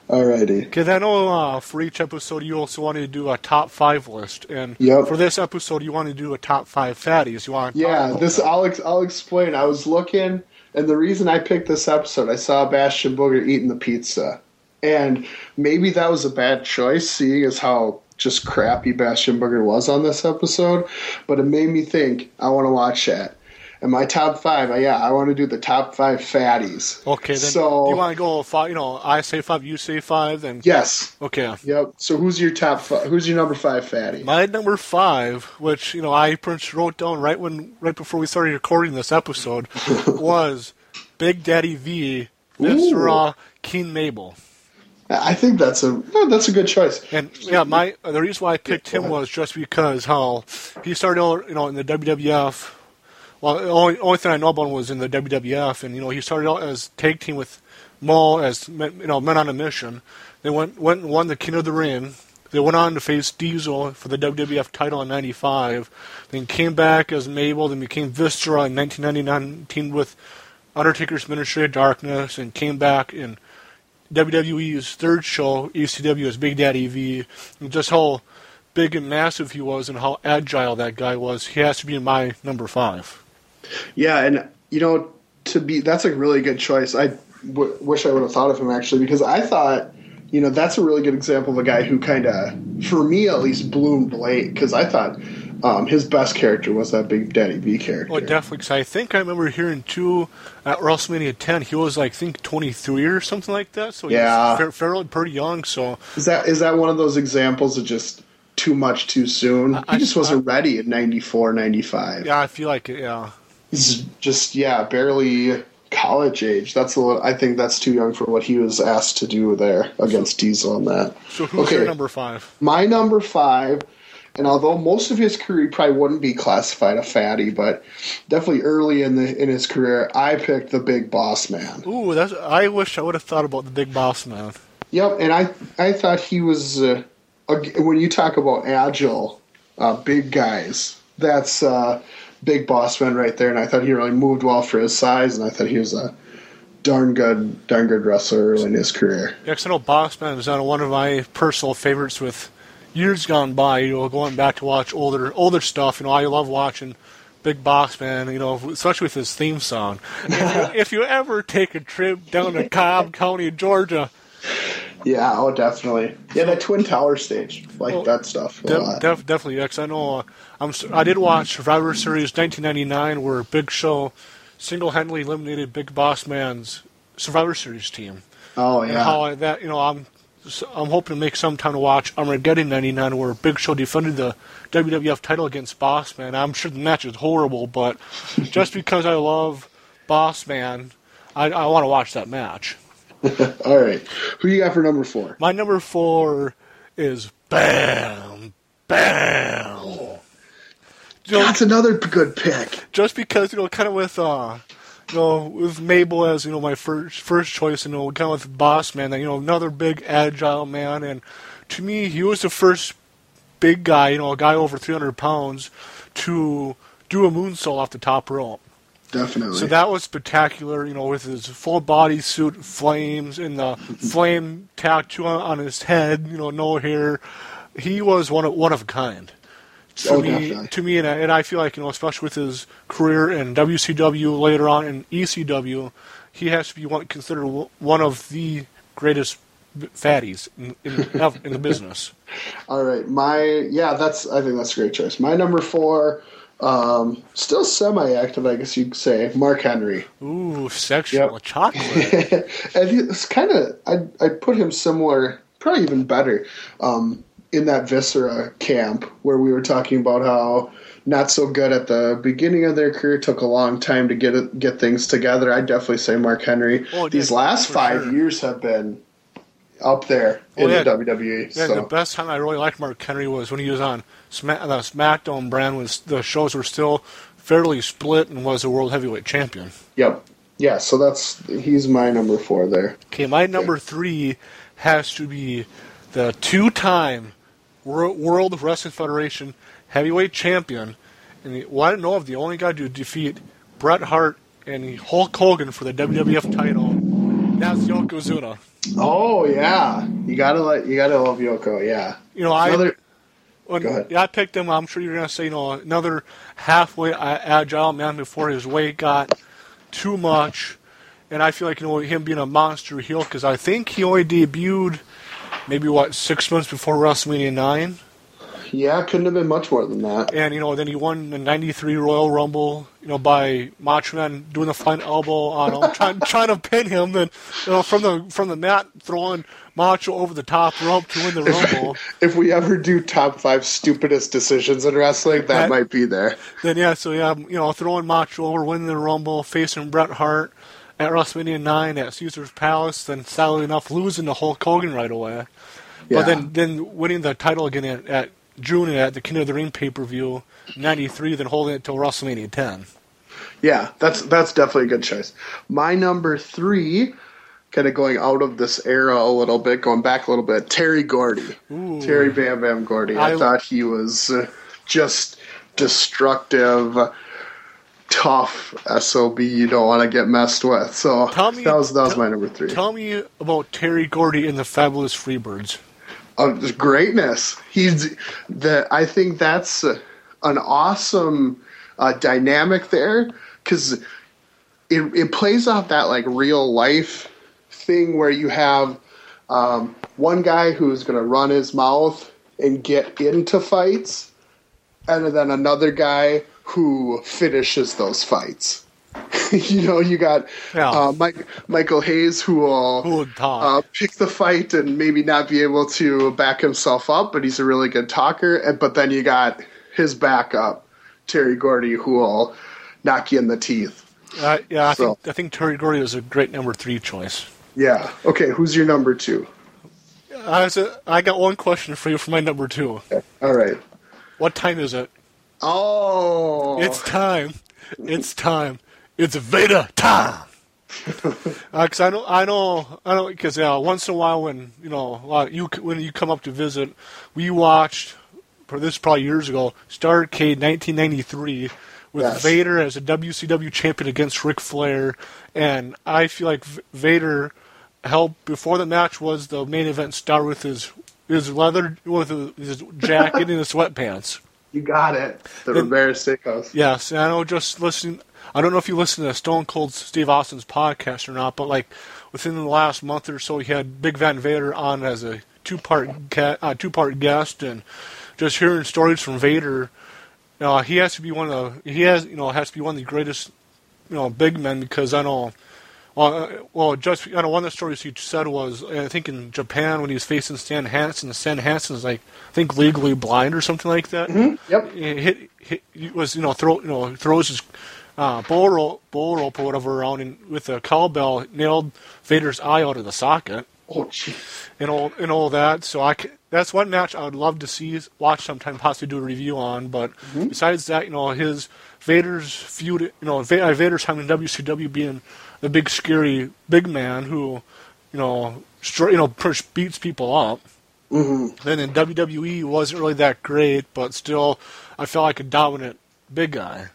Alrighty. I know uh, for each episode you also wanted to do a top five list, and Yep. for this episode you want to do a top five fatties. You want Yeah, this. I'll ex- I'll explain. I was looking, and the reason I picked this episode, I saw Bastion Booger eating the pizza, and maybe that was a bad choice, seeing as how just crappy Bastion Booger was on this episode. But it made me think I want to watch that. And my top five, yeah, I want to do the top five fatties. Okay, then so you want to go five? You know, I say five, you say five, then yes, okay. yep. So who's your top? Five, who's your number five fatty? My number five, which you know I wrote down right when right before we started recording this episode, <laughs> was Big Daddy V, Mr. Uh, King Mabel, I think that's a that's a good choice. and yeah, my the reason why I picked him was just because how he started out, you know in the WWF. Well, the only only thing I know about him was in the WWF, and you know he started out as tag team with Mo as you know men on a mission. They went went and won the King of the Ring. They went on to face Diesel for the WWF title in '95. Then came back as Mabel. Then became Viscera in 1999. Teamed with Undertaker's Ministry of Darkness, and came back in WWE's third show, ECW, as Big Daddy V. And just how big and massive he was, and how agile that guy was. He has to be my number five. Yeah, and you know, to be that's a really good choice. I w- wish I would have thought of him actually because I thought, you know, that's a really good example of a guy who kind of, for me at least, bloomed late because I thought um, his best character was that Big Daddy V character. Oh, definitely. Because I think I remember hearing too at WrestleMania 10, he was like, I think 23 or something like that. So he Yeah. fairly pretty young. So Is that is that one of those examples of just too much too soon? I- he just wasn't ready in 94, 95. yeah, I feel like it. Yeah. He's just yeah, barely college age. That's a little, I think that's too young for what he was asked to do there against Diesel on that. So who's Okay. your number five? My number five, and although most of his career probably wouldn't be classified a fatty, but definitely early in the in his career, I picked the Big Boss Man. Ooh, that's. I wish I would have thought about the Big Boss Man. Yep, and I I thought he was uh, when you talk about agile, uh, big guys. That's uh, Big Boss Man right there, and I thought he really moved well for his size, and I thought he was a darn good darn good wrestler in his career. Yeah, I know Boss Man was one of my personal favorites with years gone by. You know, going back to watch older older stuff. You know, I love watching Big Boss Man. You know, especially with his theme song. If you, <laughs> if you ever take a trip down to Cobb County, Georgia, Yeah, oh, definitely. Yeah, that Twin Tower stage, like Well, that stuff. De- def- definitely, yeah, 'cause I know uh, I'm. I did watch Survivor Series 1999, where Big Show single-handedly eliminated Big Boss Man's Survivor Series team. oh And yeah, how I, that you know I'm. I'm hoping to make some time to watch Armageddon 99 where Big Show defended the WWF title against Boss Man. I'm sure the match is horrible, but <laughs> just because I love Boss Man, I, I want to watch that match. <laughs> all right. Who you got for number four? My number four is Bam Bam. You know, That's another good pick. just because you know, kind of with uh, you know, with Mabel as you know my first first choice, you know, kind of with Boss Man, that you know, another big agile man, and to me, he was the first big guy, you know, a guy over 300 pounds, to do a moonsault off the top rope. Definitely. So that was spectacular, you know, with his full body suit, flames, and the flame tattoo on, his head, you know, no hair. He was one of one of a kind. To Oh, me, definitely. to me, and I, and I feel like you know, especially with his career in WCW later on in ECW, he has to be one, considered one of the greatest fatties in, in, in the business. <laughs> All right, my yeah, that's I think that's a great choice. My number four, um, still semi-active, I guess you could say, Mark Henry. Ooh, sexual Yep. chocolate. <laughs> and it's kind of I I put him similar, probably even better, um, in that Viscera camp where we were talking about how not so good at the beginning of their career took a long time to get it, get things together. I definitely say Mark Henry. Oh, These did, last five sure. years have been up there Oh, in yeah. the WWE. Yeah, so. the best time I really liked Mark Henry was when he was on Smack, the SmackDown brand. Was the shows were still fairly split and was a world heavyweight champion. Yep. Yeah, so that's he's my number four there. Okay, my number three has to be the two-time World Wrestling Federation heavyweight champion, and the, well, I don't know of the only guy to defeat Bret Hart and Hulk Hogan for the WWF title. That's Yokozuna. Oh yeah, you gotta let you gotta love Yoko. Yeah, You know, I another. When, Yeah, I picked him. I'm sure you're going to say, you know, another halfway agile man before his weight got too much. And I feel like, you know, him being a monster heel, because I think he only debuted maybe, what, six months before WrestleMania 9. Yeah, couldn't have been much more than that. And, you know, then he won the 93 Royal Rumble, you know, by Macho Man doing the flying elbow on him, trying, <laughs> trying to pin him. Then, you know, from the from the mat, throwing Macho over the top rope to win the Rumble. <laughs> If we ever do top five stupidest decisions in wrestling, that That- might be there. Then yeah, so yeah, you know, throwing Macho over, winning the Rumble, facing Bret Hart at WrestleMania nine at Caesar's Palace, then sadly enough losing to Hulk Hogan right away. Yeah. But then then winning the title again at, at June at the King of the Ring pay per view '93, then holding it till WrestleMania 10. Yeah, that's that's definitely a good choice. My number three, kind of going out of this era a little bit, going back a little bit. Terry Gordy, Ooh. Terry Bam Bam Gordy. I, I- thought he was uh, just destructive, tough sob. You don't want to get messed with. So Tell me- that was that was tell- my number three. Tell me about Terry Gordy and the Fabulous Freebirds. Of greatness. He's the. I think that's an awesome uh, dynamic there because it it plays off that like real life thing where you have um, one guy who's going to run his mouth and get into fights, and then another guy who finishes those fights. <laughs> you know, you got Yeah. uh, Mike, Michael Hayes who will Who would talk? uh, pick the fight and maybe not be able to back himself up, but he's a really good talker. And, but then you got his backup, Terry Gordy, who will knock you in the teeth. Uh, yeah, I so- think I think Terry Gordy is a great number three choice. Yeah. Okay, who's your number two? I, was a, I got one question for you for my number two. All right. What time is it? Oh, It's time. It's time. It's Vader time. <laughs> Because I know, I know, I know. Because yeah, once in a while, when you know, uh, you when you come up to visit, we watched. For this probably years ago, Starcade 1993 with Yes. Vader as a WCW champion against Ric Flair, and I feel like V- Vader helped before the match was the main event star with his his leather with his jacket and his sweatpants. <laughs> you got it. The Then- Rivera Steakhouse. Yes, and I know just listening. I don't know if you listen to Stone Cold Steve Austin's podcast or not, but like within the last month or so, he had Big Van Vader on as a two-part ca- uh, two-part guest, and just hearing stories from Vader, know, he has to be one of the he has you know has to be one of the greatest you know big men because I know. Well, uh, well, just I know one of the stories he said was I think in Japan when he was facing Stan Hansen, Stan Hansen is like I think legally blind or something like that. Yep. He hit, hit he was you know throw you know throws his uh, bull rope or whatever around and with a cowbell nailed Vader's eye out of the socket Oh, and all and all that. So I c- that's one match I would love to see watch sometime, possibly do a review on. But besides that, you know, his Vader's feud, you know, Vader's time in WCW being the big scary big man who, you know, str- you know, push beats people up. Mm-hmm. Then in WWE wasn't really that great, but still, I felt like a dominant big guy.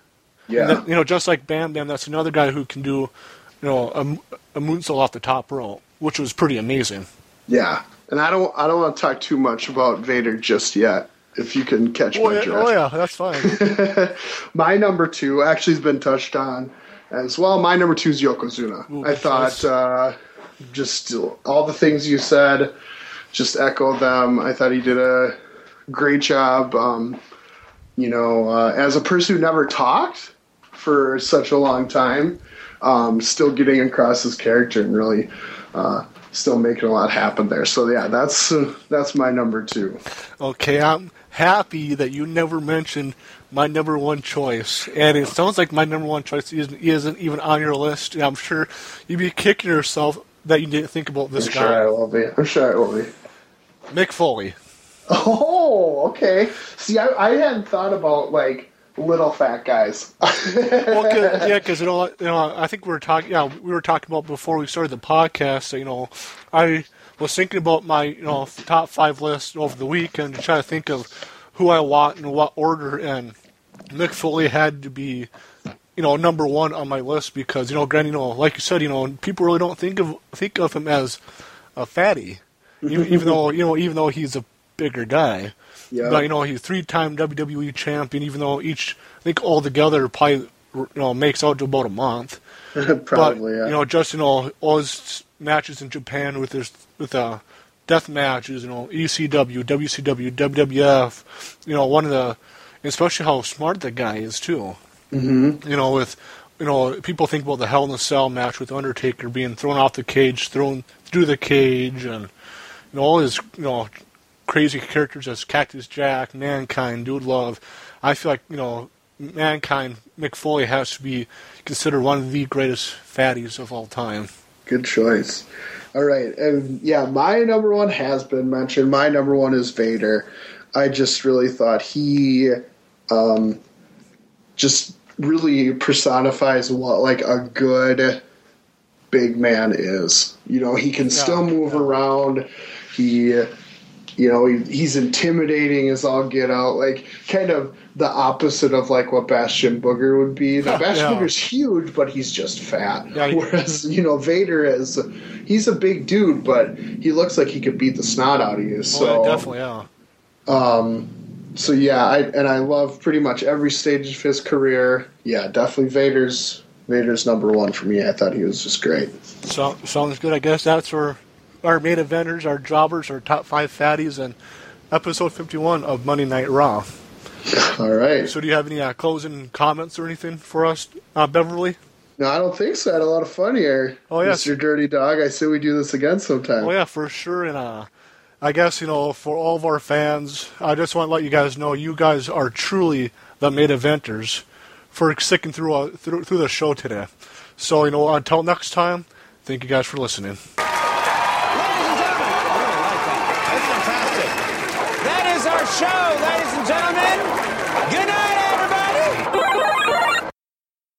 Yeah. That- you know, just like Bam Bam, that's another guy who can do, you know, a, a moonsault off the top rope, which was pretty amazing. Yeah. And I don't I don't want to talk too much about Vader just yet. If you can catch Oh my yeah, drift. oh yeah, that's fine. <laughs> My number two actually has been touched on as well. My number two is Yokozuna. Ooh, I thought uh, just all the things you said, just echo them. I thought he did a great job. Um, you know, uh, as a person who never talked for such a long time, um, still getting across his character and really uh, still making a lot happen there. So yeah, that's uh, that's my number two. okay, I'm happy that you never mentioned my number one choice, and it sounds like my number one choice isn't, isn't even on your list. And I'm sure you'd be kicking yourself that you didn't think about this I'm guy, sure I will be. I'm sure I will be. Mick Foley. Oh, okay. See, I, I hadn't thought about like little fat guys. Well, cause, <laughs> yeah, because you know, you know, I think we were talking. Yeah, we were talking about before we started the podcast. that, You know, I was thinking about my you know top five list over the week and trying to think of who I want in what order, and Mick Foley had to be you know number one on my list because you know, granted, you know, like you said, you know, people really don't think of think of him as a fatty, even, even though you know, even though he's a bigger guy. Yeah. But you know, he's three-time WWE champion. Even though each, I think all together probably you know makes out to about a month. <laughs> Probably, but yeah. you know, just you know, all his matches in Japan with his with uh, death matches. You know, ECW, WCW, WWF. You know, one of the, especially how smart that guy is too. Mm-hmm. You know, with you know, people think about the Hell in a Cell match with Undertaker being thrown off the cage, thrown through the cage, and you know all his you know crazy characters as Cactus Jack, Mankind, Dude Love. I feel like you know Mankind Mick Foley has to be considered one of the greatest fatties of all time. Good choice. All right, and yeah, my number one has been mentioned. My number one is Vader. I just really thought he, um, just really personifies what like a good big man is. You know, he can still move yeah. around. He, you know, he, he's intimidating as all get out. Like kind of the opposite of like what Bastion Booger would be. Now, <laughs> Bastion Yeah. Booger's huge, but he's just fat. Yeah, he- Whereas you know Vader is, he's a big dude, but he looks like he could beat the snot out of you. Oh, so oh, yeah, definitely, yeah. Um, so yeah, I and I love pretty much every stage of his career. Yeah, definitely Vader's Vader's number one for me. I thought he was just great. So, sounds good. I guess that's for our main eventers, our jobbers, our top five fatties, and episode 51 of Monday Night Raw. All right. So, do you have any uh, closing comments or anything for us, uh, Beverly? No, I don't think so. I had a lot of fun here. Oh, yes. Mr. Dirty Dog. I say we do this again sometime. Oh yeah, for sure. And uh, I guess you know, for all of our fans, I just want to let you guys know you guys are truly the main eventers for sticking through uh, through through the show today. So you know, until next time, thank you guys for listening.